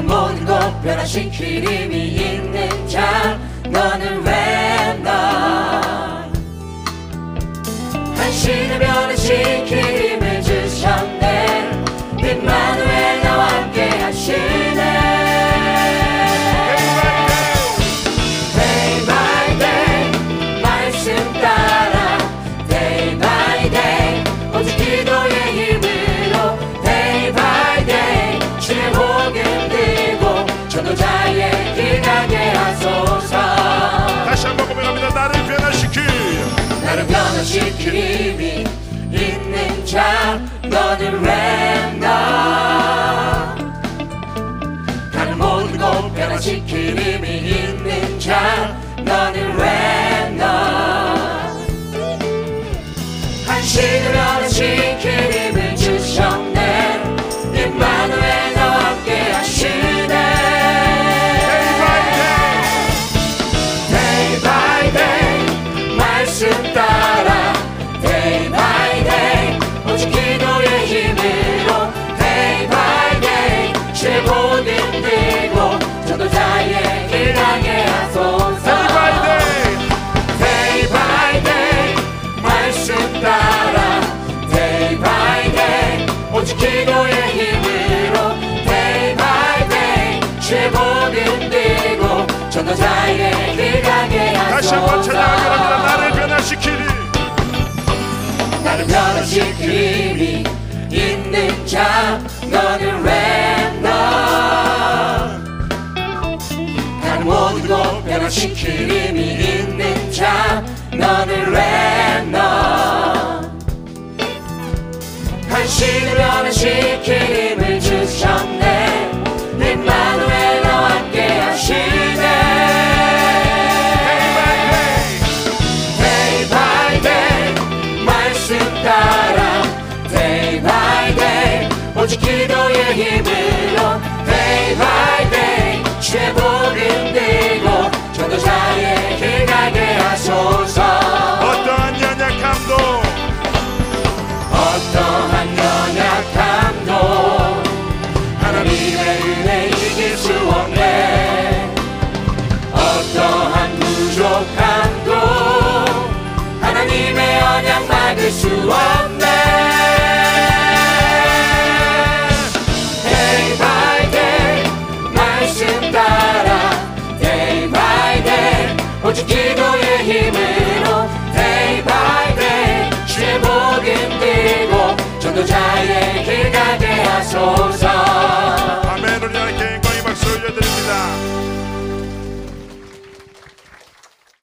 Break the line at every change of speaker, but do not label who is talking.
나는 모든 것 변하신 기림이 있는 자. 너는 왜나 한신의 변하신 기림을 주셨네. 빛만누엘 나와 함께 하신 around.
다시 한번 찬양하기를 합니다. 나를 변화시키리.
나를 변화시키리. 있는 자 너는 랜너 나를 모든 곳 변화시키리. 있는 자 너는 랜너 한시을 변화시키리. 따라 day by day 오직 기도의 힘으로 day by day Yeshua.